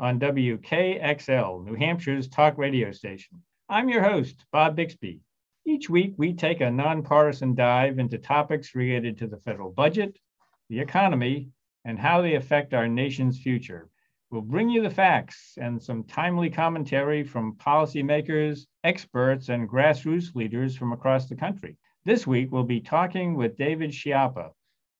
on WKXL, New Hampshire's talk radio station. I'm your host, Bob Bixby. Each week, we take a nonpartisan dive into topics related to the federal budget, the economy, and how they affect our nation's future. We'll bring you the facts and some timely commentary from policymakers, experts, and grassroots leaders from across the country. This week, we'll be talking with David Schiappa,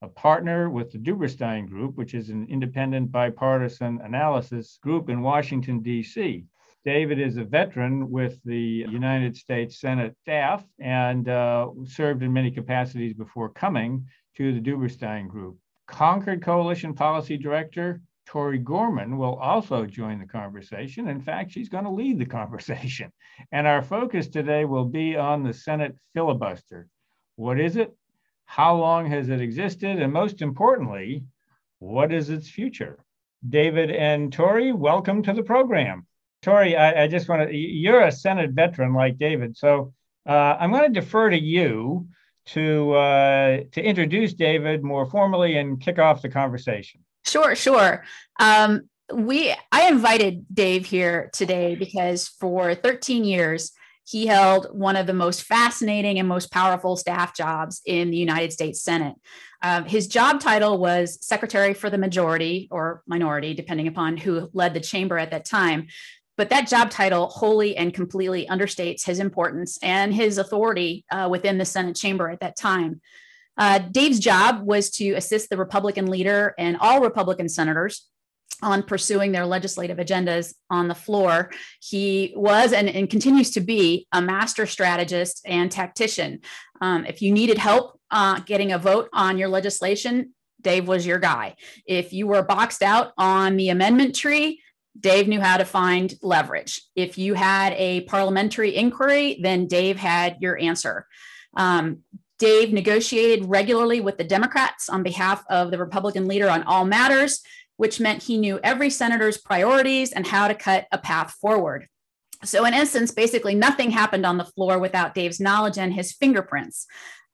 a partner with the Duberstein Group, which is an independent bipartisan analysis group in Washington, D.C. David is a veteran with the United States Senate staff and uh, served in many capacities before coming to the Duberstein Group. Concord Coalition Policy Director Tori Gorman will also join the conversation. In fact, she's going to lead the conversation. And our focus today will be on the Senate filibuster. What is it? How long has it existed? And most importantly, what is its future? David and Tori, welcome to the program. Tori, I, I just want to, you're a Senate veteran like David. So uh, I'm going to defer to you to, uh, to introduce David more formally and kick off the conversation. Sure, sure. Um, we I invited Dave here today because for 13 years he held one of the most fascinating and most powerful staff jobs in the United States Senate. Um, his job title was Secretary for the Majority or Minority, depending upon who led the chamber at that time. But that job title wholly and completely understates his importance and his authority uh, within the Senate chamber at that time. Uh, Dave's job was to assist the Republican leader and all Republican senators on pursuing their legislative agendas on the floor. He was and, and continues to be a master strategist and tactician. Um, if you needed help uh, getting a vote on your legislation, Dave was your guy. If you were boxed out on the amendment tree, Dave knew how to find leverage. If you had a parliamentary inquiry, then Dave had your answer. Um, Dave negotiated regularly with the Democrats on behalf of the Republican leader on all matters which meant he knew every senator's priorities and how to cut a path forward. So, in essence, basically nothing happened on the floor without Dave's knowledge and his fingerprints.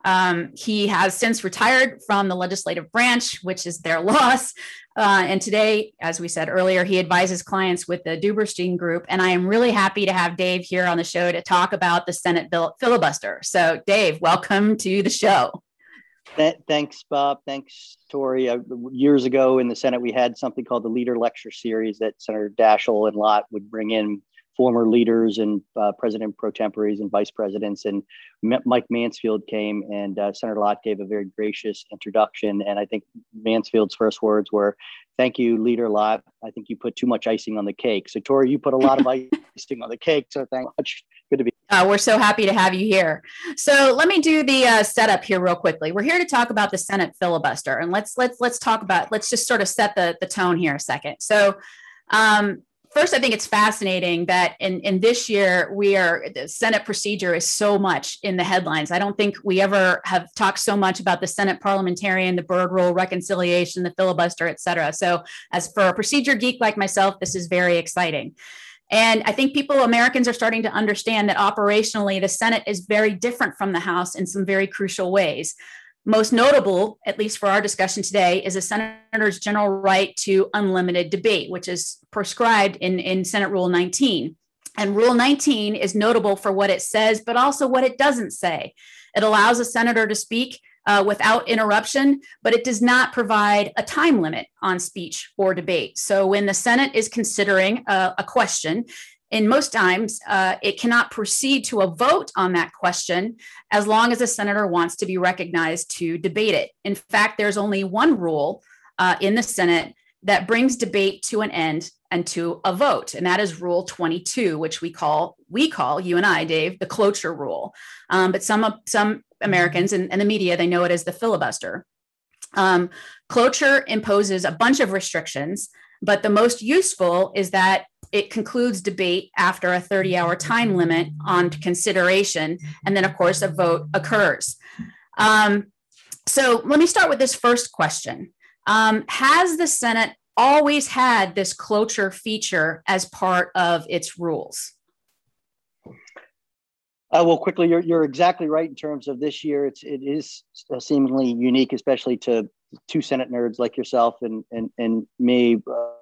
Um, he has since retired from the legislative branch, which is their loss. Uh, and today, as we said earlier, he advises clients with the Duberstein Group. And I am really happy to have Dave here on the show to talk about the Senate filibuster. So, Dave, welcome to the show. Th- thanks, Bob. Thanks, Tori. Uh, years ago in the Senate, we had something called the Leader Lecture Series that Senator Daschle and Lott would bring in former leaders and uh, president pro temporaries and vice presidents. And M- Mike Mansfield came, and uh, Senator Lott gave a very gracious introduction. And I think Mansfield's first words were, "Thank you, Leader Lott. I think you put too much icing on the cake." So, Tori, you put a lot of icing on the cake. So, thank much. Good to be. Uh, we're so happy to have you here. So, let me do the uh, setup here real quickly. We're here to talk about the Senate filibuster, and let's let's let's talk about. Let's just sort of set the the tone here a second. So. Um, first, I think it's fascinating that in, in this year, we are the Senate procedure is so much in the headlines. I don't think we ever have talked so much about the Senate parliamentarian, the Byrd rule, reconciliation, the filibuster, et cetera. So, as for a procedure geek like myself, this is very exciting. And I think people, Americans, are starting to understand that operationally, the Senate is very different from the House in some very crucial ways. Most notable, at least for our discussion today, is a senator's general right to unlimited debate, which is prescribed in, in Senate Rule 19. And Rule 19 is notable for what it says, but also what it doesn't say. It allows a senator to speak uh, without interruption, but it does not provide a time limit on speech or debate. So when the Senate is considering a, a question, in most times, uh, it cannot proceed to a vote on that question as long as a senator wants to be recognized to debate it. In fact, there's only one rule uh, in the Senate that brings debate to an end and to a vote, and that is Rule 22, which we call we call you and I, Dave, the cloture rule. Um, but some some Americans and, and, the media they know it as the filibuster. Um, cloture imposes a bunch of restrictions but the most useful is that it concludes debate after a 30 hour time limit on consideration. And then, of course, a vote occurs. Um, so let me start with this first question um, Has the Senate always had this cloture feature as part of its rules? Uh, well, quickly, you're, you're exactly right in terms of this year. It's it is seemingly unique, especially to two Senate nerds like yourself and and and me. Uh,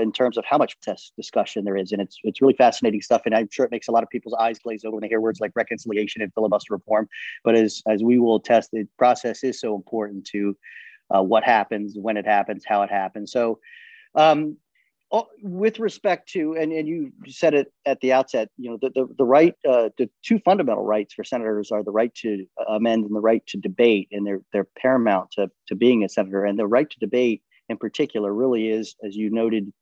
in terms of how much test discussion there is, and it's it's really fascinating stuff, and I'm sure it makes a lot of people's eyes glaze over when they hear words like reconciliation and filibuster reform. But as as we will attest, the process is so important to uh, what happens, when it happens, how it happens. So, um, with respect to and, and you said it at the outset you know the, the, the right uh, the two fundamental rights for senators are the right to amend and the right to debate and they're they're paramount to, to being a senator. And the right to debate in particular really is as you noted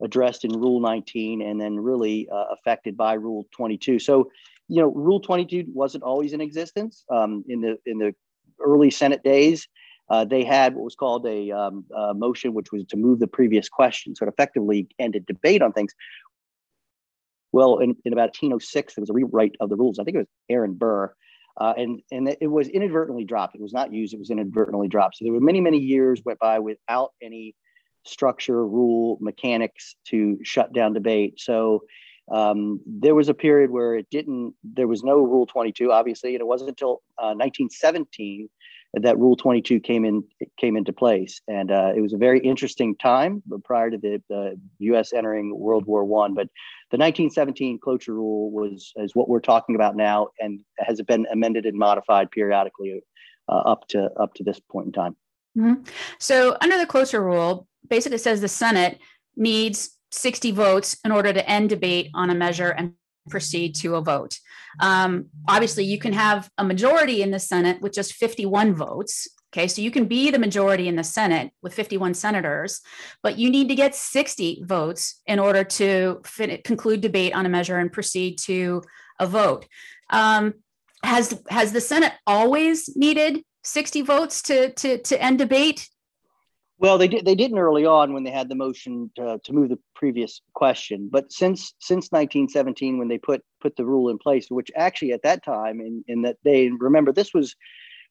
addressed in rule 19 and then really uh, affected by rule 22 so you know rule 22 wasn't always in existence um, in the in the early senate days uh, they had what was called a, um, a, motion, which was to move the previous question. So it effectively ended debate on things. Well, in, in about 1806, there was a rewrite of the rules. I think it was Aaron Burr. Uh, and, and it was inadvertently dropped. It was not used, it was inadvertently dropped. So there were many, many years went by without any structure, rule, mechanics to shut down debate. So um, there was a period where it didn't, there was no Rule 22, obviously, and it wasn't until uh, 1917 that Rule 22 came in came into place, and uh, it was a very interesting time prior to the, the U.S. entering World War One. But the 1917 cloture rule was is what we're talking about now, and has been amended and modified periodically uh, up to up to this point in time. Mm-hmm. So, under the cloture rule, basically says the Senate needs 60 votes in order to end debate on a measure and proceed to a vote. Um, obviously, you can have a majority in the Senate with just 51 votes. Okay, so you can be the majority in the Senate with 51 senators, but you need to get 60 votes in order to fin- conclude debate on a measure and proceed to a vote. Um, has has the Senate always needed 60 votes to to to end debate? Well, they did. They didn't early on when they had the motion to, to move the previous question, but since since 1917, when they put put the rule in place, which actually at that time, in, in that they remember this was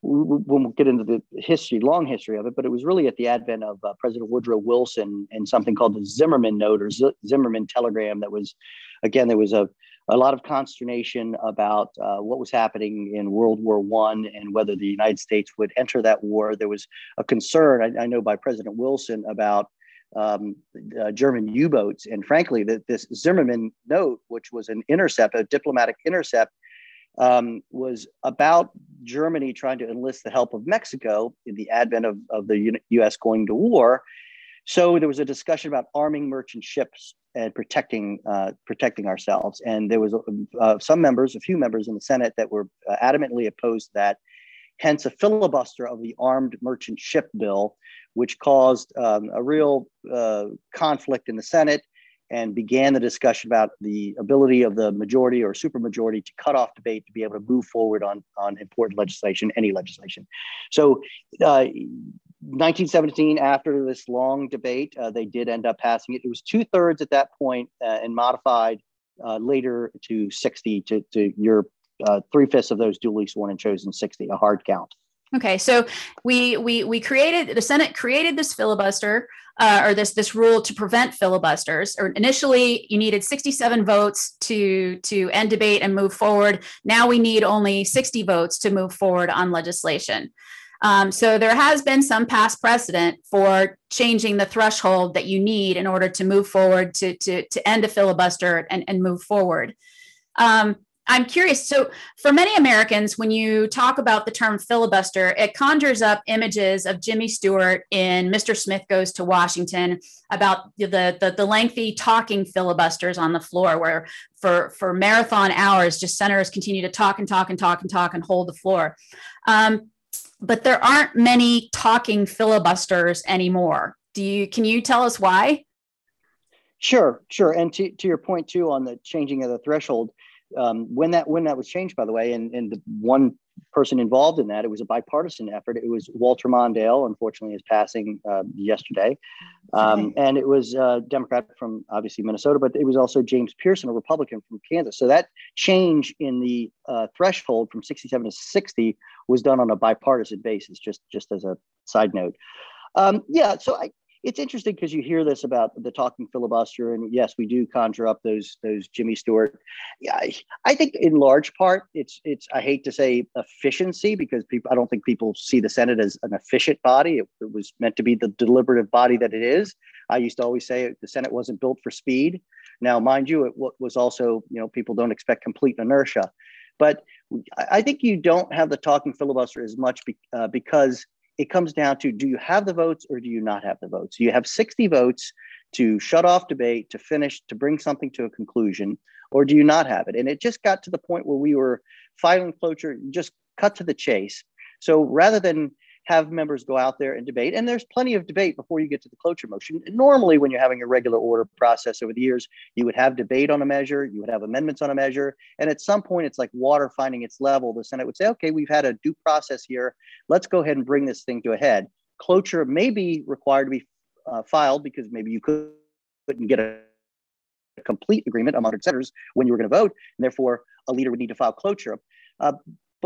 when we'll get into the history, long history of it, but it was really at the advent of uh, President Woodrow Wilson and something called the Zimmerman Note or Z- Zimmerman Telegram. That was, again, there was a a lot of consternation about uh, what was happening in World War One and whether the United States would enter that war. There was a concern, I, I know, by President Wilson about um, uh, German U-boats, and frankly, that this Zimmerman note, which was an intercept, a diplomatic intercept, um, was about Germany trying to enlist the help of Mexico in the advent of, of the U.S. going to war. So there was a discussion about arming merchant ships and protecting uh, protecting ourselves. And there was uh, some members, a few members in the Senate that were uh, adamantly opposed to that. Hence, a filibuster of the Armed Merchant Ship Bill, which caused um, a real uh, conflict in the Senate and began the discussion about the ability of the majority or supermajority to cut off debate to be able to move forward on, on important legislation, any legislation. So, uh, 1917, after this long debate, uh, they did end up passing it. It was two thirds at that point, uh, and modified uh, later to 60 to, to your uh, three fifths of those duly sworn and chosen 60, a hard count. Okay, so we we we created the Senate created this filibuster uh, or this this rule to prevent filibusters. Or initially, you needed 67 votes to to end debate and move forward. Now we need only 60 votes to move forward on legislation. Um, so there has been some past precedent for changing the threshold that you need in order to move forward to to, to end a filibuster and, and move forward. Um, I'm curious. So, for many Americans, when you talk about the term filibuster, it conjures up images of Jimmy Stewart in Mr. Smith Goes to Washington about the, the, the lengthy talking filibusters on the floor, where for, for marathon hours, just senators continue to talk and talk and talk and talk and hold the floor. Um, but there aren't many talking filibusters anymore. Do you can you tell us why? Sure, sure. And to, to your point too on the changing of the threshold, um, when that when that was changed, by the way, and, and the one person involved in that, it was a bipartisan effort. It was Walter Mondale, unfortunately, is passing uh, yesterday, um, and it was a Democrat from obviously Minnesota, but it was also James Pearson, a Republican from Kansas. So that change in the uh, threshold from 67 to 60 was done on a bipartisan basis. Just just as a side note. Um, yeah, so I, it's interesting because you hear this about the talking filibuster, and yes, we do conjure up those those Jimmy Stewart. Yeah, I, I, think in large part it's it's I hate to say efficiency because people I don't think people see the Senate as an efficient body. It, it was meant to be the deliberative body that it is. I used to always say the Senate wasn't built for speed. Now, mind you, it was also you know people don't expect complete inertia, but I think you don't have the talking filibuster as much be, uh, because it comes down to do you have the votes or do you not have the votes? You have 60 votes to shut off debate, to finish, to bring something to a conclusion, or do you not have it? And it just got to the point where we were filing cloture, just cut to the chase. So rather than have members go out there and debate. And there's plenty of debate before you get to the cloture motion. normally, when you're having a regular order process over the years, you would have debate on a measure, you would have amendments on a measure. And at some point, it's like water finding its level. The Senate would say, okay, we've had a due process here. Let's go ahead and bring this thing to a head. Cloture may be required to be uh, filed because maybe you couldn't get a complete agreement among senators when you were going to vote. And therefore, a leader would need to file cloture. Uh,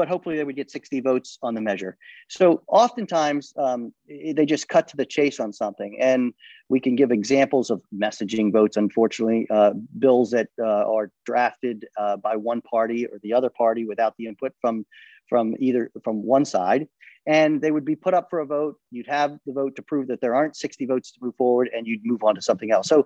but hopefully they would get 60 votes on the measure. So oftentimes um, they just cut to the chase on something. And we can give examples of messaging votes, unfortunately, uh, bills that uh, are drafted uh, by one party or the other party without the input from, from either from one side and they would be put up for a vote. You'd have the vote to prove that there aren't 60 votes to move forward, and you'd move on to something else. So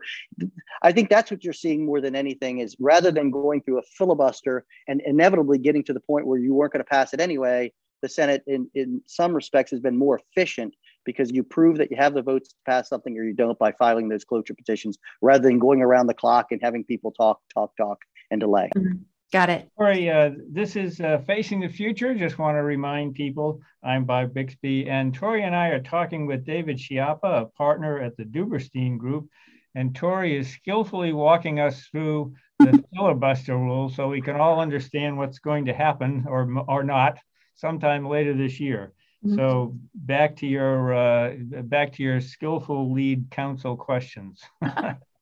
I think that's what you're seeing more than anything is rather than going through a filibuster and inevitably getting to the point where you weren't going to pass it anyway, the Senate, in, in some respects, has been more efficient because you prove that you have the votes to pass something or you don't by filing those cloture petitions rather than going around the clock and having people talk, talk, talk, and delay. Mm-hmm. Got it. Tori, uh, this is uh, Facing the Future. Just want to remind people I'm Bob Bixby, and Tori and I are talking with David Schiappa, a partner at the Duberstein Group. And Tori is skillfully walking us through the filibuster rules so we can all understand what's going to happen or, or not sometime later this year. Mm-hmm. So back to your uh, back to your skillful lead counsel questions.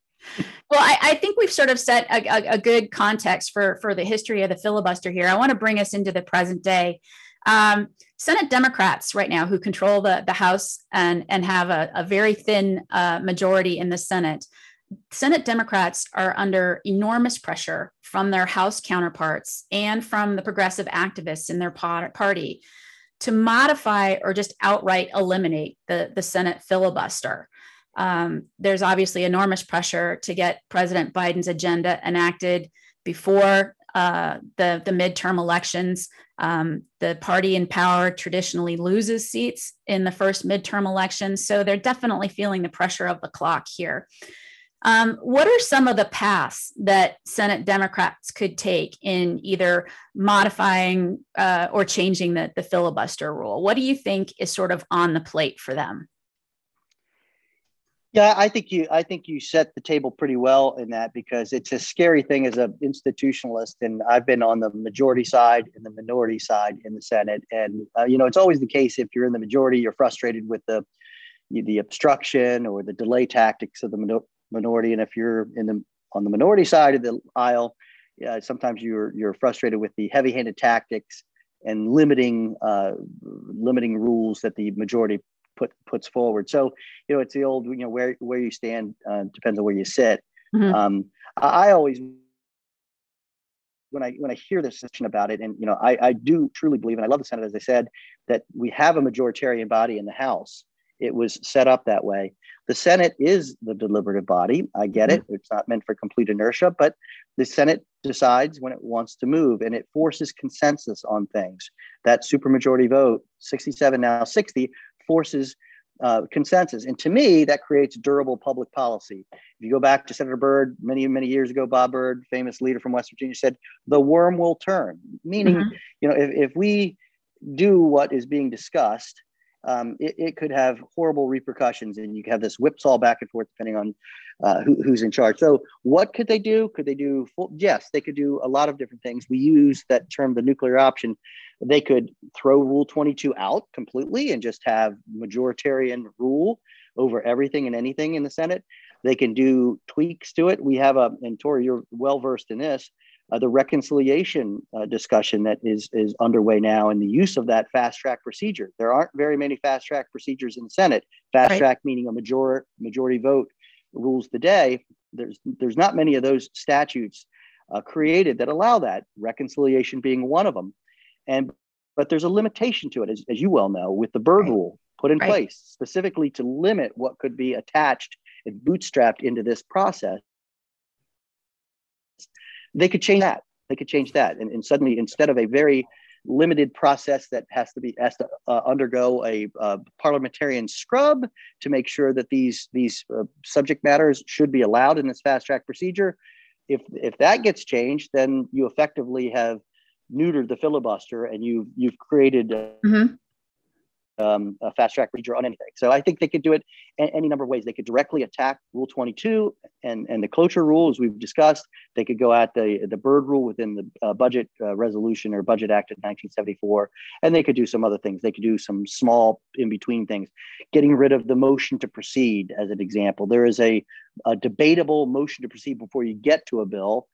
Well, I, I, think we've sort of set a, a, a, good context for, for the history of the filibuster here. I want to bring us into the present day. Um, Senate Democrats right now, who control the, the House and, and have a, a very thin uh, majority in the Senate, Senate Democrats are under enormous pressure from their House counterparts and from the progressive activists in their party to modify or just outright eliminate the, the Senate filibuster um, there's obviously enormous pressure to get President Biden's agenda enacted before uh, the, the midterm elections. Um, the party in power traditionally loses seats in the first midterm election. So they're definitely feeling the pressure of the clock here. Um, what are some of the paths that Senate Democrats could take in either modifying uh, or changing the, the filibuster rule? What do you think is sort of on the plate for them? Yeah, I think you I think you set the table pretty well in that because it's a scary thing as an institutionalist, and I've been on the majority side and the minority side in the Senate, and uh, you know it's always the case if you're in the majority, you're frustrated with the the obstruction or the delay tactics of the minority, and if you're in the on the minority side of the aisle, yeah, sometimes you're you're frustrated with the heavy-handed tactics and limiting uh, limiting rules that the majority put puts forward. So you know, it's the old you know where where you stand uh, depends on where you sit. Mm-hmm. Um, I, I, always when I when I hear this discussion about it, and you know, I, I do truly believe, and I love the Senate, as I said, that we have a majoritarian body in the House. It was set up that way. The Senate is the deliberative body. I get it. Mm-hmm. It's not meant for complete inertia, but the Senate decides when it wants to move and it forces consensus on things. That supermajority vote, 67 now 60, forces uh, consensus. And to me, that creates durable public policy. If you go back to Senator Byrd, many, many years ago, Bob Byrd, famous leader from West Virginia, said, the worm will turn. Meaning, mm-hmm. you know, if, if we do what is being discussed um, it, it, could have horrible repercussions, and you have this whipsaw back and forth depending on uh, who, who's in charge. So, what could they do? Could they do? Full, yes, they could do a lot of different things. We use that term, the nuclear option. They could throw Rule 22 out completely and just have majoritarian rule over everything and anything in the Senate. They can do tweaks to it. We have a, and Tori, you're well versed in this uh, the reconciliation uh, discussion that is is underway now and the use of that fast track procedure. There aren't very many fast track procedures in the Senate. Fast right. track meaning a major majority vote rules the day. There's there's not many of those statutes uh, created that allow that. Reconciliation being one of them, and but there's a limitation to it, as, as you well know, with the Byrd right. rule put in right. place specifically to limit what could be attached and bootstrapped into this process they could change that. They could change that, and, and suddenly, instead of a very limited process that has to be has to uh, undergo a uh, parliamentarian scrub to make sure that these these uh, subject matters should be allowed in this fast track procedure. If if that gets changed, then you effectively have neutered the filibuster and you've you've created mm-hmm um, a fast track procedure on anything. So I think they could do it any number of ways. They could directly attack Rule 22 and, and the cloture rule, as we've discussed. They could go at the, the Byrd rule within the uh, budget uh, resolution or budget act of 1974. And they could do some other things. They could do some small in between things, getting rid of the motion to proceed, as an example. There is a, a debatable motion to proceed before you get to a bill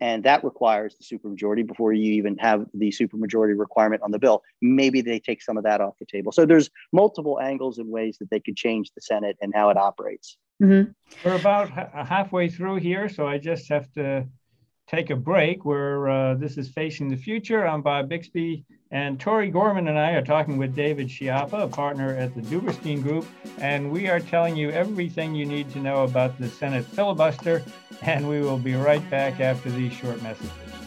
and that requires the supermajority before you even have the supermajority requirement on the bill. Maybe they take some of that off the table. So there's multiple angles and ways that they could change the Senate and how it operates. Mm-hmm. We're about halfway through here, so I just have to take a break. Where uh, this is facing the future. I'm Bob Bixby, and Tori Gorman and I are talking with David Schiappa, a partner at the Duberstein Group, and we are telling you everything you need to know about the Senate filibuster. And we will be right back after these short messages.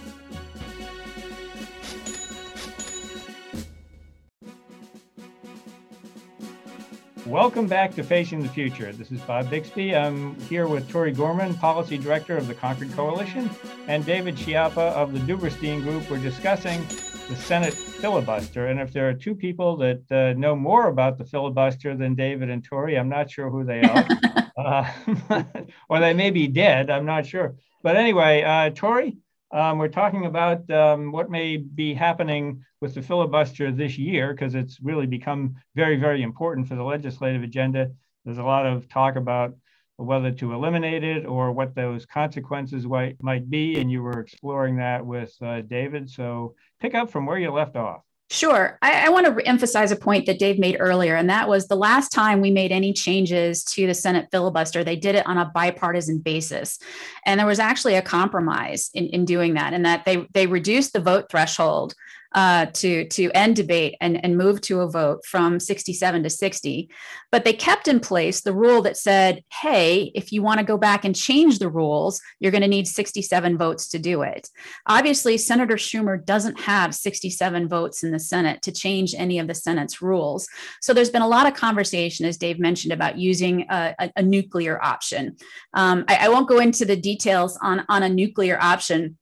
Welcome back to Facing the Future. This is Bob Bixby. I'm here with Tori Gorman, Policy Director of the Concord Coalition, and David Schiappa of the Duberstein Group. We're discussing the Senate filibuster. And if there are two people that uh, know more about the filibuster than David and Tori, I'm not sure who they are. uh, or they may be dead. I'm not sure. But anyway, uh, Tori, um, we're talking about um, what may be happening with the filibuster this year because it's really become very, very important for the legislative agenda. There's a lot of talk about whether to eliminate it or what those consequences might, be. And you were exploring that with uh, David. So pick up from where you left off. Sure. I, I, want to emphasize a point that Dave made earlier, and that was the last time we made any changes to the Senate filibuster, they did it on a bipartisan basis. And there was actually a compromise in, in doing that, and that they, they reduced the vote threshold uh, to to end debate and, and move to a vote from 67 to 60. But they kept in place the rule that said, hey, if you want to go back and change the rules, you're going to need 67 votes to do it. Obviously, Senator Schumer doesn't have 67 votes in the Senate to change any of the Senate's rules. So there's been a lot of conversation, as Dave mentioned, about using a, a, a nuclear option. Um, I, I won't go into the details on, on a nuclear option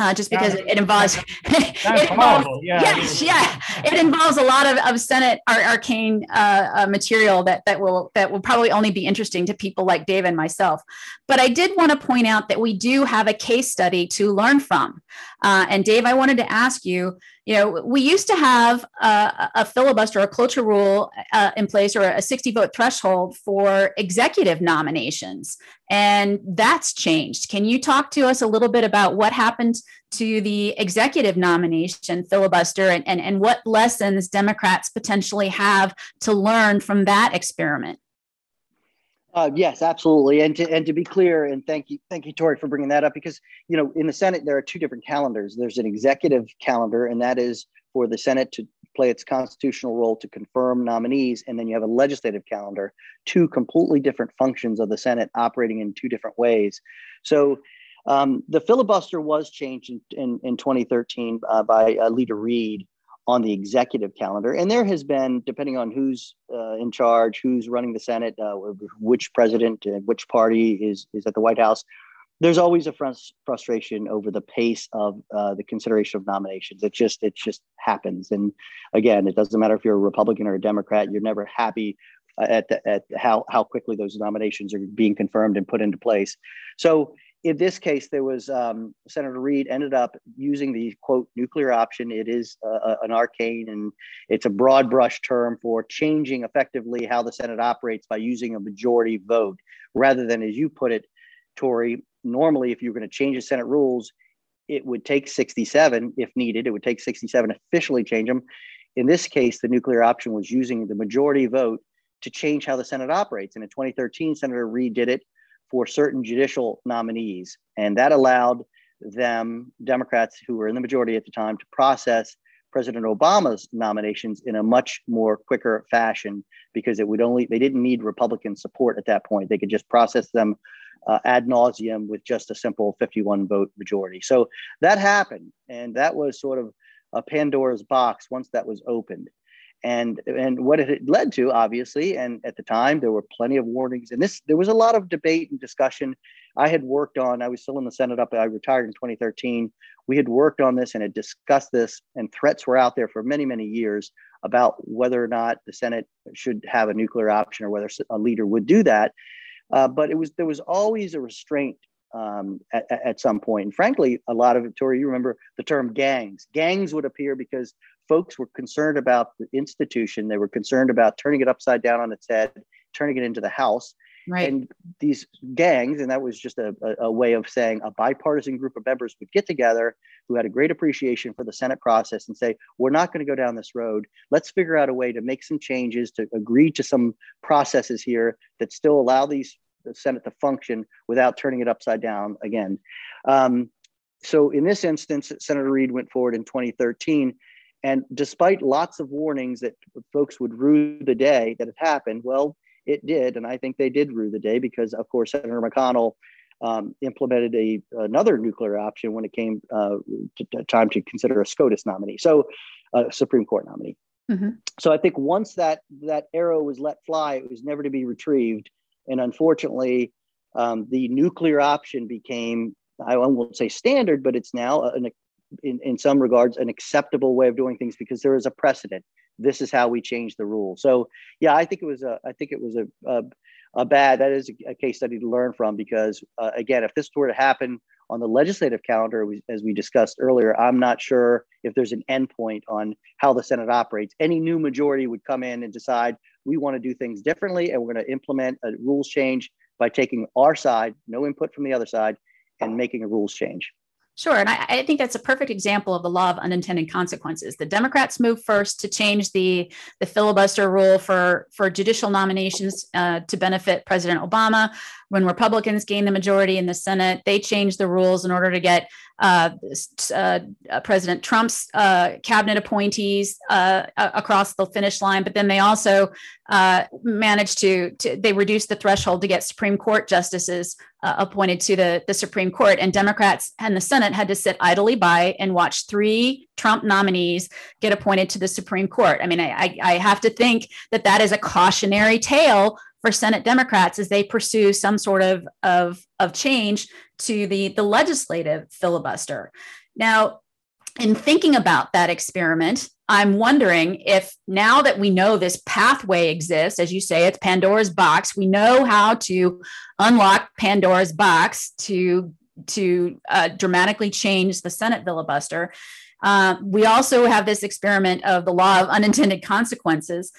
uh, just because it, it, involves, it involves yeah. yes, yeah, it involves a lot of, of Senate arcane uh, uh, material that that will that will probably only be interesting to people like Dave and myself. But I did want to point out that we do have a case study to learn from. Uh, and Dave, I wanted to ask you, you know, we used to have a, a filibuster, a cloture rule uh, in place, or a 60 vote threshold for executive nominations, and that's changed. Can you talk to us a little bit about what happened to the executive nomination filibuster and, and, and what lessons Democrats potentially have to learn from that experiment? Uh, yes, absolutely. And to and to be clear, and thank you, thank you, Tori, for bringing that up because you know in the Senate there are two different calendars. There's an executive calendar, and that is for the Senate to play its constitutional role to confirm nominees, and then you have a legislative calendar, two completely different functions of the Senate operating in two different ways. So. Um, the filibuster was changed in, in, in 2013 uh, by uh, Leader Reid, on the executive calendar. And there has been, depending on who's uh, in charge, who's running the Senate, uh, which president, uh, which party is, is at the White House, there's always a frus- frustration over the pace of uh, the consideration of nominations. It just it just happens, and again, it doesn't matter if you're a Republican or a Democrat. You're never happy uh, at the, at how how quickly those nominations are being confirmed and put into place. So in this case, there was um, Senator Reid ended up using the quote nuclear option. It is uh, an arcane and it's a broad brush term for changing effectively how the Senate operates by using a majority vote rather than, as you put it, Tori, normally, if you're going to change the Senate rules, it would take 67 if needed. It would take 67 officially change them. In this case, the nuclear option was using the majority vote to change how the Senate operates. And in 2013, Senator Reid did it for certain judicial nominees. And that allowed them, Democrats who were in the majority at the time, to process President Obama's nominations in a much more quicker fashion because it would only, they didn't need Republican support at that point. They could just process them uh, ad nauseum with just a simple 51 vote majority. So that happened, and that was sort of a Pandora's box once that was opened. And, and what it led to, obviously, and at the time there were plenty of warnings, and this there was a lot of debate and discussion. I had worked on, I was still in the Senate up, I retired in 2013. We had worked on this and had discussed this, and threats were out there for many, many years about whether or not the Senate should have a nuclear option or whether a leader would do that. Uh, but it was there was always a restraint um, at, at, some point. And frankly, a lot of it, Tori, you remember the term gangs. Gangs would appear because folks were concerned about the institution. They were concerned about turning it upside down on its head, turning it into the House. Right. And these gangs, and that was just a, a, way of saying a bipartisan group of members would get together who had a great appreciation for the Senate process and say, we're not going to go down this road. Let's figure out a way to make some changes, to agree to some processes here that still allow these the Senate to function without turning it upside down again. Um, so in this instance, Senator Reid went forward in 2013. And despite lots of warnings that folks would rue the day that it happened, well, it did. And I think they did rue the day because, of course, Senator McConnell um, implemented a, another nuclear option when it came uh, to, to time to consider a SCOTUS nominee, so a uh, Supreme Court nominee. Mm-hmm. So I think once that that arrow was let fly, it was never to be retrieved. And unfortunately, um, the nuclear option became, I won't say standard, but it's now an, in, in some regards an acceptable way of doing things because there is a precedent. This is how we change the rule. So yeah, I think it was a, I think it was a, a, a bad, that is a, case study to learn from because uh, again, if this were to happen on the legislative calendar, as we discussed earlier, I'm not sure if there's an endpoint on how the Senate operates. Any new majority would come in and decide we want to do things differently and we're going to implement a rules change by taking our side, no input from the other side, and making a rules change. Sure. And I, I, think that's a perfect example of the law of unintended consequences. The Democrats moved first to change the, the filibuster rule for, for judicial nominations uh, to benefit President Obama. When Republicans gained the majority in the Senate, they changed the rules in order to get uh, uh, President Trump's uh, cabinet appointees uh, across the finish line. But then they also uh, managed to, to, they reduced the threshold to get Supreme Court justices appointed to the, the Supreme Court. And Democrats and the Senate had to sit idly by and watch three Trump nominees get appointed to the Supreme Court. I mean, I, I have to think that that is a cautionary tale for Senate Democrats as they pursue some sort of, of, of change to the, the legislative filibuster. Now, in thinking about that experiment, I'm wondering if now that we know this pathway exists, as you say, it's Pandora's box, we know how to unlock Pandora's box to, to uh, dramatically change the Senate filibuster. Uh, we also have this experiment of the law of unintended consequences.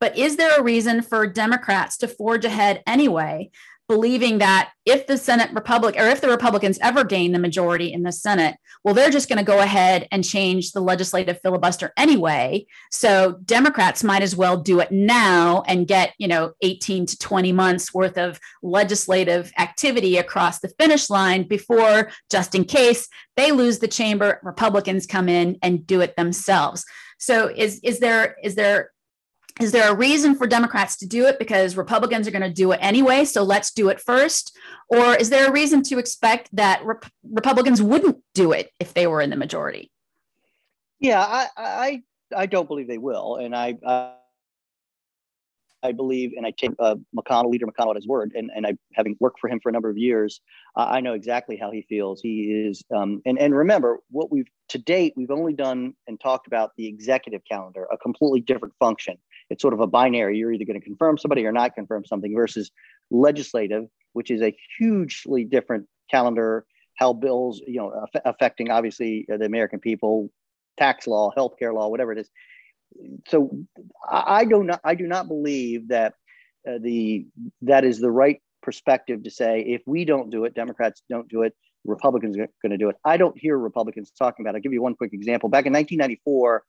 But is there a reason for Democrats to forge ahead anyway, believing that if the Senate Republic or if the Republicans ever gain the majority in the Senate, well, they're just going to go ahead and change the legislative filibuster anyway. So Democrats might as well do it now and get, you know, 18 to 20 months worth of legislative activity across the finish line before, just in case they lose the chamber, Republicans come in and do it themselves. So is is there is there is there a reason for Democrats to do it because Republicans are going to do it anyway? So let's do it first. Or is there a reason to expect that Rep- Republicans wouldn't do it if they were in the majority? Yeah, I, I, I don't believe they will. And I, I believe, and I take uh, McConnell, leader McConnell at his word, and, and I, having worked for him for a number of years, I know exactly how he feels. He is, um, and, and remember, what we've to date, we've only done and talked about the executive calendar, a completely different function. It's sort of a binary. You're either going to confirm somebody or not confirm something versus legislative, which is a hugely different calendar, how bills, you know, aff- affecting obviously the American people, tax law, healthcare law, whatever it is so I, I do not I do not believe that uh, the that is the right perspective to say if we don't do it, Democrats don't do it, Republicans are going to do it. I don't hear Republicans talking about. it. I'll give you one quick example. Back in 1994,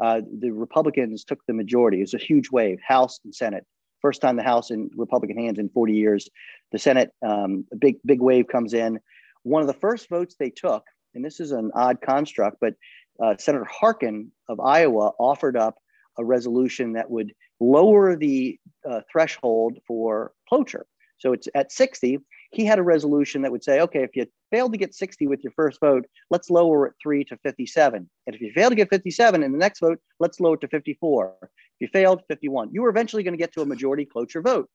uh, the Republicans took the majority. It was a huge wave, House and Senate. First time the House in Republican hands in 40 years. The Senate, um, a big big wave comes in. One of the first votes they took, and this is an odd construct, but uh, Senator Harkin of Iowa offered up a resolution that would lower the uh, threshold for cloture. So it's at 60. He had a resolution that would say, okay, if you failed to get 60 with your first vote, let's lower it three to 57. And if you fail to get 57 in the next vote, let's lower it to 54. If you failed, 51. You were eventually going to get to a majority cloture vote.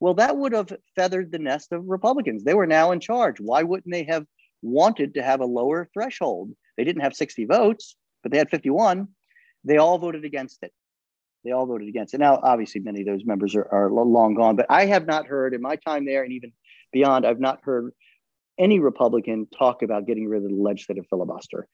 Well, that would have feathered the nest of Republicans. They were now in charge. Why wouldn't they have wanted to have a lower threshold? They didn't have 60 votes, but they had 51. They all voted against it. They all voted against it. Now, obviously, many of those members are, are long gone, but I have not heard in my time there and even beyond, I've not heard any Republican talk about getting rid of the legislative filibuster.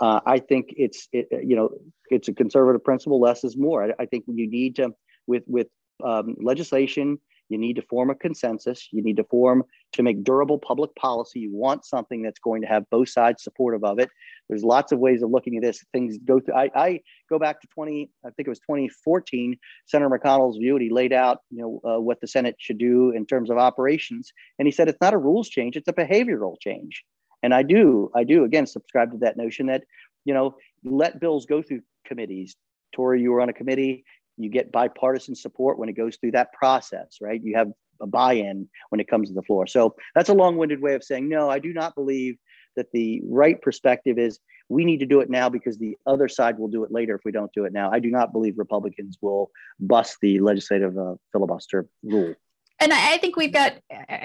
Uh, I think it's it, you know it's a conservative principle. Less is more. I, I think you need to with with um, legislation you need to form a consensus. You need to form to make durable public policy. You want something that's going to have both sides supportive of it. There's lots of ways of looking at this. Things go through. I, I go back to 20, I think it was 2014, Senator McConnell's view, and he laid out, you know, uh, what the Senate should do in terms of operations. And he said it's not a rules change; it's a behavioral change. And I do, I do again subscribe to that notion that, you know, let bills go through committees. Tori, you were on a committee you get bipartisan support when it goes through that process, right? You have a buy-in when it comes to the floor. So that's a long-winded way of saying no. I do not believe that the right perspective is we need to do it now because the other side will do it later if we don't do it now. I do not believe Republicans will bust the legislative uh, filibuster rule. And I think we've got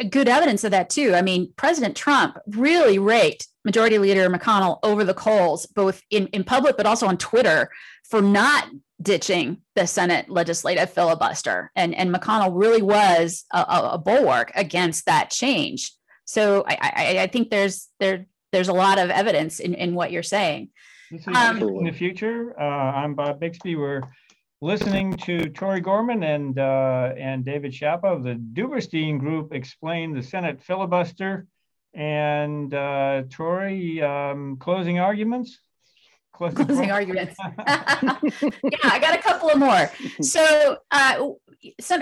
good evidence of that too. I mean, President Trump really raked Majority Leader McConnell over the coals, both in, in public but also on Twitter, for not ditching the Senate legislative filibuster. And, and McConnell really was a, a bulwark against that change. So I, I, I, think there's there there's a lot of evidence in, in what you're saying. Um, in the future, uh, I'm Bob Bixby. We're listening to Tori Gorman and uh, and David Schiappa of the Duberstein Group explain the Senate filibuster. And uh, Tori, um, closing arguments closing arguments. yeah, I got a couple of more. So, uh, Sen-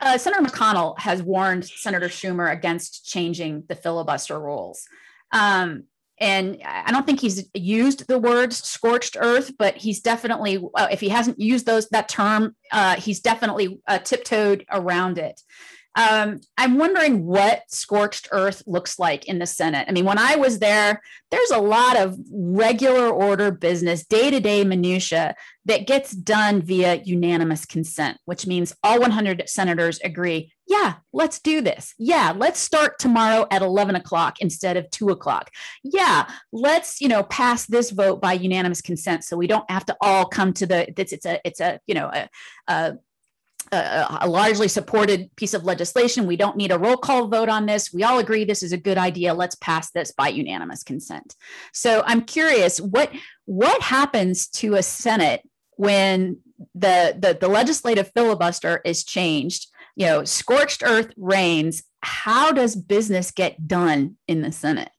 uh, Senator McConnell has warned Senator Schumer against changing the filibuster rules. Um, and I don't think he's used the words scorched earth, but he's definitely, uh, if he hasn't used those that term, uh, he's definitely uh, tiptoed around it. Um, I'm wondering what scorched earth looks like in the Senate. I mean, when I was there, there's a lot of regular order business, day to day minutia that gets done via unanimous consent, which means all 100 senators agree. Yeah, let's do this. Yeah, let's start tomorrow at 11 o'clock instead of two o'clock. Yeah, let's you know pass this vote by unanimous consent, so we don't have to all come to the. It's it's a it's a you know a, a a, a, largely supported piece of legislation. We don't need a roll call vote on this. We all agree this is a good idea. Let's pass this by unanimous consent. So I'm curious what what happens to a Senate when the the, the legislative filibuster is changed? You know, scorched earth reigns. How does business get done in the Senate?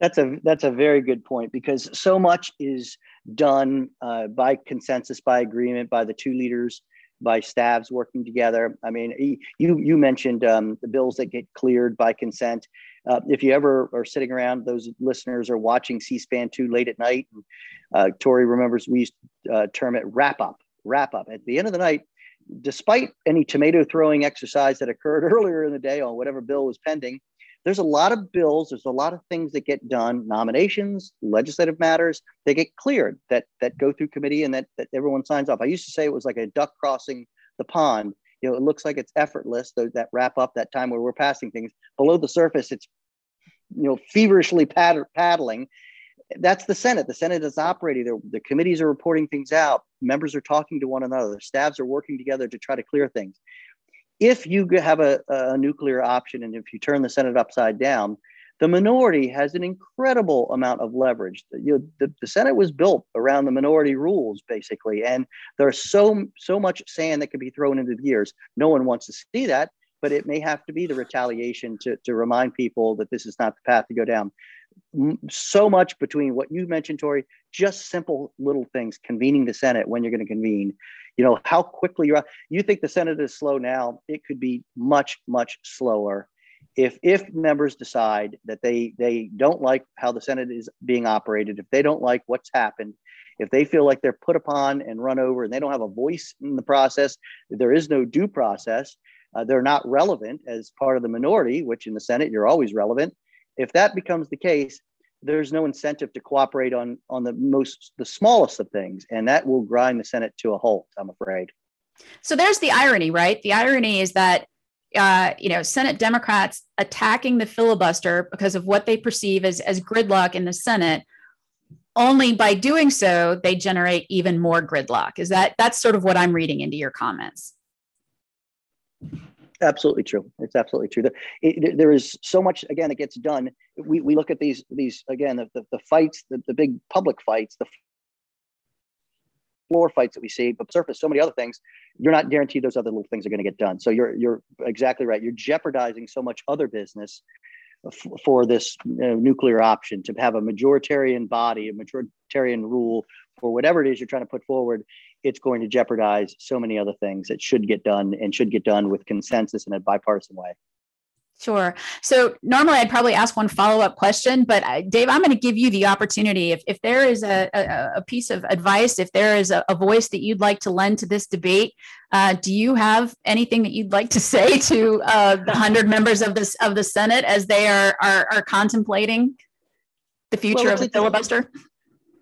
That's a that's a very good point because so much is done uh, by consensus, by agreement, by the two leaders by staffs working together. I mean, you you mentioned um, the bills that get cleared by consent. Uh, if you ever are sitting around, those listeners are watching C-SPAN two late at night. And, uh, Tori remembers we used to uh, term it wrap up. Wrap up at the end of the night. Despite any tomato throwing exercise that occurred earlier in the day on whatever bill was pending, there's a lot of bills, there's a lot of things that get done, nominations, legislative matters, they get cleared that that go through committee and that, that everyone signs off. I used to say it was like a duck crossing the pond. you know, it looks like it's effortless, that wrap up that time where we're passing things. Below the surface, it's, you know, feverishly pad- paddling. That's the Senate. The Senate is operating. The, the committees are reporting things out. Members are talking to one another. Staffs are working together to try to clear things. If you have a, a nuclear option and if you turn the Senate upside down, the minority has an incredible amount of leverage. You know, the, the Senate was built around the minority rules, basically, and there's so so much sand that can be thrown into the gears. No one wants to see that, but it may have to be the retaliation to, to remind people that this is not the path to go down. So much between what you mentioned, Tori, just simple little things, convening the Senate when you're going to convene. You know, how quickly you're, you think the Senate is slow now, it could be much, much slower if if members decide that they they don't like how the Senate is being operated, if they don't like what's happened, if they feel like they're put upon and run over and they don't have a voice in the process, there is no due process, uh, they're not relevant as part of the minority, which in the Senate you're always relevant. If that becomes the case, there's no incentive to cooperate on on the most the smallest of things, and that will grind the Senate to a halt. I'm afraid. So there's the irony, right? The irony is that uh, you know, Senate Democrats attacking the filibuster because of what they perceive as, as gridlock in the Senate. Only by doing so, they generate even more gridlock. Is that that's sort of what I'm reading into your comments? Absolutely true. It's absolutely true. There is so much again that gets done. We, we look at these these again the, the, the fights, the, the big public fights, the floor fights that we see, but surface so many other things, you're not guaranteed those other little things are going to get done. So you're you're exactly right. You're jeopardizing so much other business f- for this nuclear option to have a majoritarian body, a majoritarian rule for whatever it is you're trying to put forward. It's going to jeopardize so many other things that should get done and should get done with consensus in a bipartisan way. Sure. So normally I'd probably ask one follow up question, but I, Dave, I'm going to give you the opportunity. If, if there is a, a, a piece of advice, if there is a, a, voice that you'd like to lend to this debate, uh, do you have anything that you'd like to say to uh, the hundred members of this of the Senate as they are are, are contemplating the future well, of the filibuster?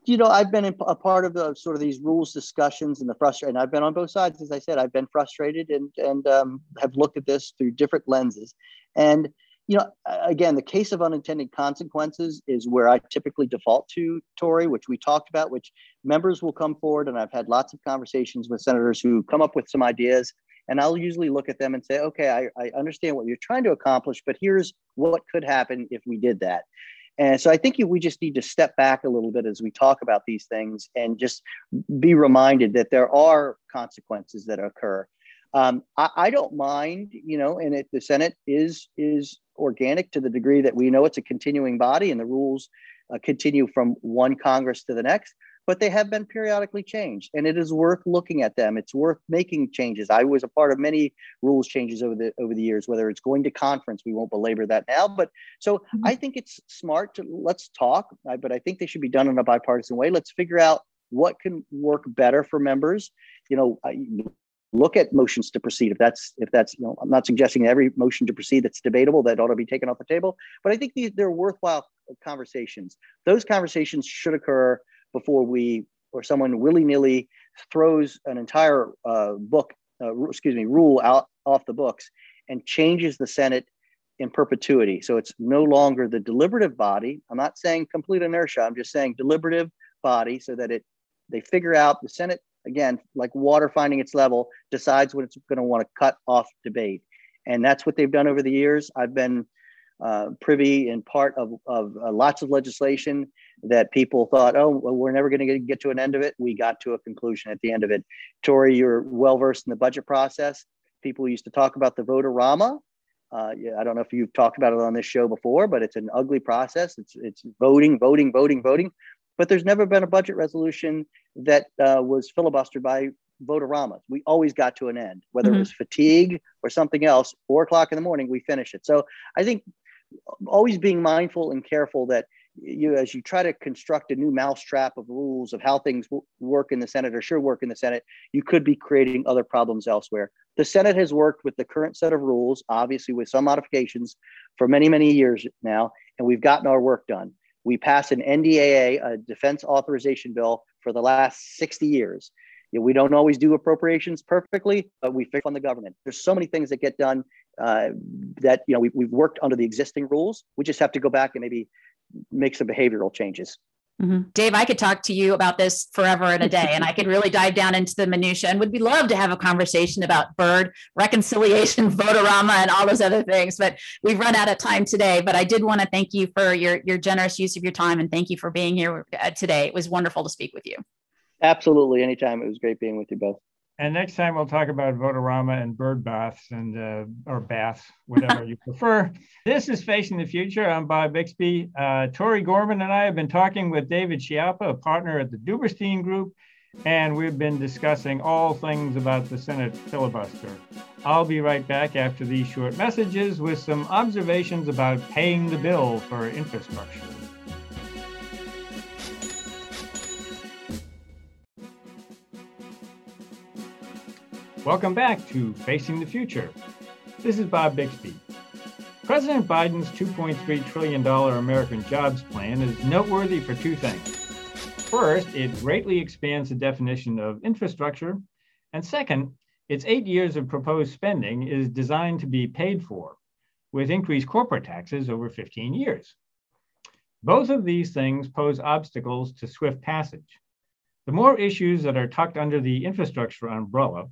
You know, I've been a part of the sort of these rules discussions and the frustration. I've been on both sides, as I said. I've been frustrated and and um, have looked at this through different lenses. And you know, again, the case of unintended consequences is where I typically default to, Tori, which we talked about, which members will come forward. And I've had lots of conversations with senators who come up with some ideas. And I'll usually look at them and say, okay, I, I understand what you're trying to accomplish, but here's what could happen if we did that. And so I think we just need to step back a little bit as we talk about these things and just be reminded that there are consequences that occur. Um, I, I, don't mind, you know, and it, the Senate is is organic to the degree that we know it's a continuing body and the rules uh, continue from one Congress to the next. But they have been periodically changed, and it is worth looking at them. It's worth making changes. I was a part of many rules changes over the over the years. Whether it's going to conference, we won't belabor that now. But so mm-hmm. I think it's smart to let's talk. But I think they should be done in a bipartisan way. Let's figure out what can work better for members you know look at motions to proceed if that's if that's you know i'm not suggesting every motion to proceed that's debatable that ought to be taken off the table but i think these they're worthwhile conversations those conversations should occur before we or someone willy-nilly throws an entire uh, book uh, excuse me rule out off the books and changes the senate in perpetuity so it's no longer the deliberative body i'm not saying complete inertia i'm just saying deliberative body so that it they figure out the senate again, like water finding its level, decides what it's going to want to cut off debate. And that's what they've done over the years. I've been uh, privy in part of, of uh, lots of legislation that people thought, oh, well, we're never going to get to an end of it. We got to a conclusion at the end of it. Tori, you're well versed in the budget process. People used to talk about the vote-a-rama. Uh, yeah, I don't know if you've talked about it on this show before, but it's an ugly process. It's it's voting, voting, voting, voting but there's never been a budget resolution that uh, was filibustered by vote-a-ramas. We always got to an end, whether mm-hmm. it was fatigue or something else. Four o'clock in the morning, we finish it. So I think always being mindful and careful that you, as you try to construct a new mousetrap of rules of how things work in the Senate or should work in the Senate, you could be creating other problems elsewhere. The Senate has worked with the current set of rules, obviously with some modifications, for many, many years now, and we've gotten our work done. We passed an NDAA, a defense authorization bill, for the last 60 years. You know, we don't always do appropriations perfectly, but we fix on the government. There's so many things that get done uh, that you know we, we've worked under the existing rules. We just have to go back and maybe make some behavioral changes. Mm-hmm. Dave, I could talk to you about this forever and a day, and I could really dive down into the minutia. And would be love to have a conversation about Byrd reconciliation, vote-a-rama, and all those other things. But we've run out of time today. But I did want to thank you for your your generous use of your time, and thank you for being here uh, today. It was wonderful to speak with you. Absolutely, anytime. It was great being with you both. And next time we'll talk about Vote-a-rama and Byrd baths and uh, or baths, whatever you prefer. This is Facing the Future. I'm Bob Bixby. Uh, Tori Gorman and I have been talking with David Schiappa, a partner at the Duberstein Group, and we've been discussing all things about the Senate filibuster. I'll be right back after these short messages with some observations about paying the bill for infrastructure. Welcome back to Facing the Future. This is Bob Bixby. President Biden's $2.3 trillion American Jobs Plan is noteworthy for two things. First, it greatly expands the definition of infrastructure. And second, its eight years of proposed spending is designed to be paid for with increased corporate taxes over 15 years. Both of these things pose obstacles to swift passage. The more issues that are tucked under the infrastructure umbrella,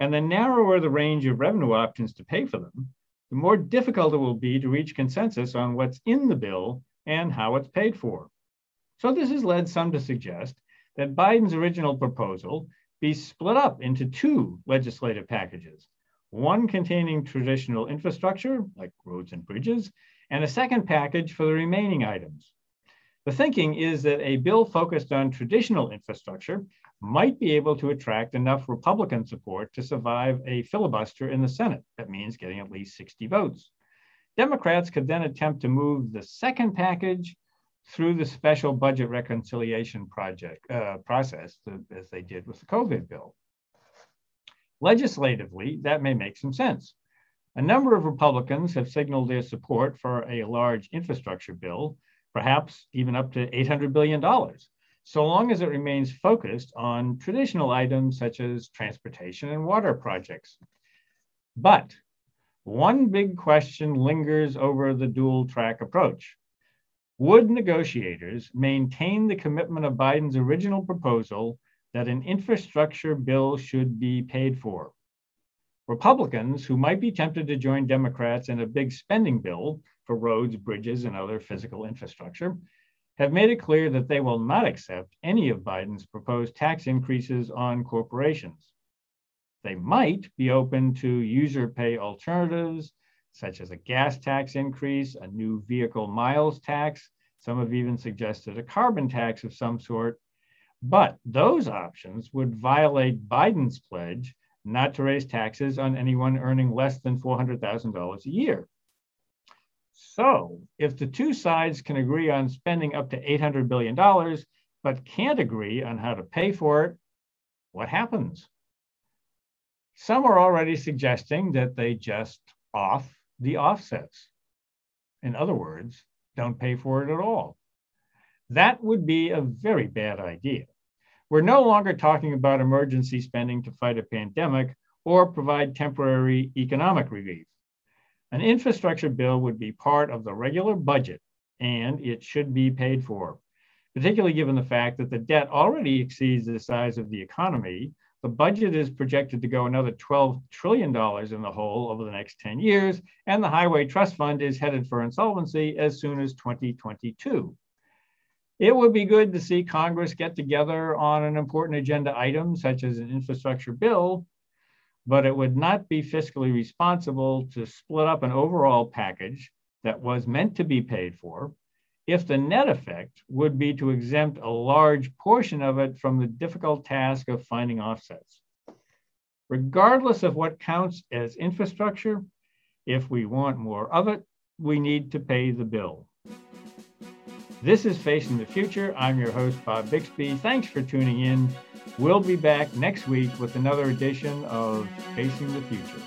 and the narrower the range of revenue options to pay for them, the more difficult it will be to reach consensus on what's in the bill and how it's paid for. So this has led some to suggest that Biden's original proposal be split up into two legislative packages, one containing traditional infrastructure, like roads and bridges, and a second package for the remaining items. The thinking is that a bill focused on traditional infrastructure might be able to attract enough Republican support to survive a filibuster in the Senate. That means getting at least 60 votes. Democrats could then attempt to move the second package through the special budget reconciliation project uh, process, to, as they did with the COVID bill. Legislatively, that may make some sense. A number of Republicans have signaled their support for a large infrastructure bill, perhaps even up to $800 billion so long as it remains focused on traditional items such as transportation and water projects. But one big question lingers over the dual track approach. Would negotiators maintain the commitment of Biden's original proposal that an infrastructure bill should be paid for? Republicans, who might be tempted to join Democrats in a big spending bill for roads, bridges, and other physical infrastructure, have made it clear that they will not accept any of Biden's proposed tax increases on corporations. They might be open to user pay alternatives, such as a gas tax increase, a new vehicle miles tax. Some have even suggested a carbon tax of some sort. But those options would violate Biden's pledge not to raise taxes on anyone earning less than $400,000 a year. So if the two sides can agree on spending up to $800 billion, but can't agree on how to pay for it, what happens? Some are already suggesting that they just off the offsets. In other words, don't pay for it at all. That would be a very bad idea. We're no longer talking about emergency spending to fight a pandemic or provide temporary economic relief. An infrastructure bill would be part of the regular budget and it should be paid for, particularly given the fact that the debt already exceeds the size of the economy. The budget is projected to go another $12 trillion in the hole over the next 10 years, and the Highway Trust Fund is headed for insolvency as soon as 2022. It would be good to see Congress get together on an important agenda item, such as an infrastructure bill, but it would not be fiscally responsible to split up an overall package that was meant to be paid for if the net effect would be to exempt a large portion of it from the difficult task of finding offsets. Regardless of what counts as infrastructure, if we want more of it, we need to pay the bill. This is Facing the Future. I'm your host, Bob Bixby. Thanks for tuning in. We'll be back next week with another edition of Facing the Future.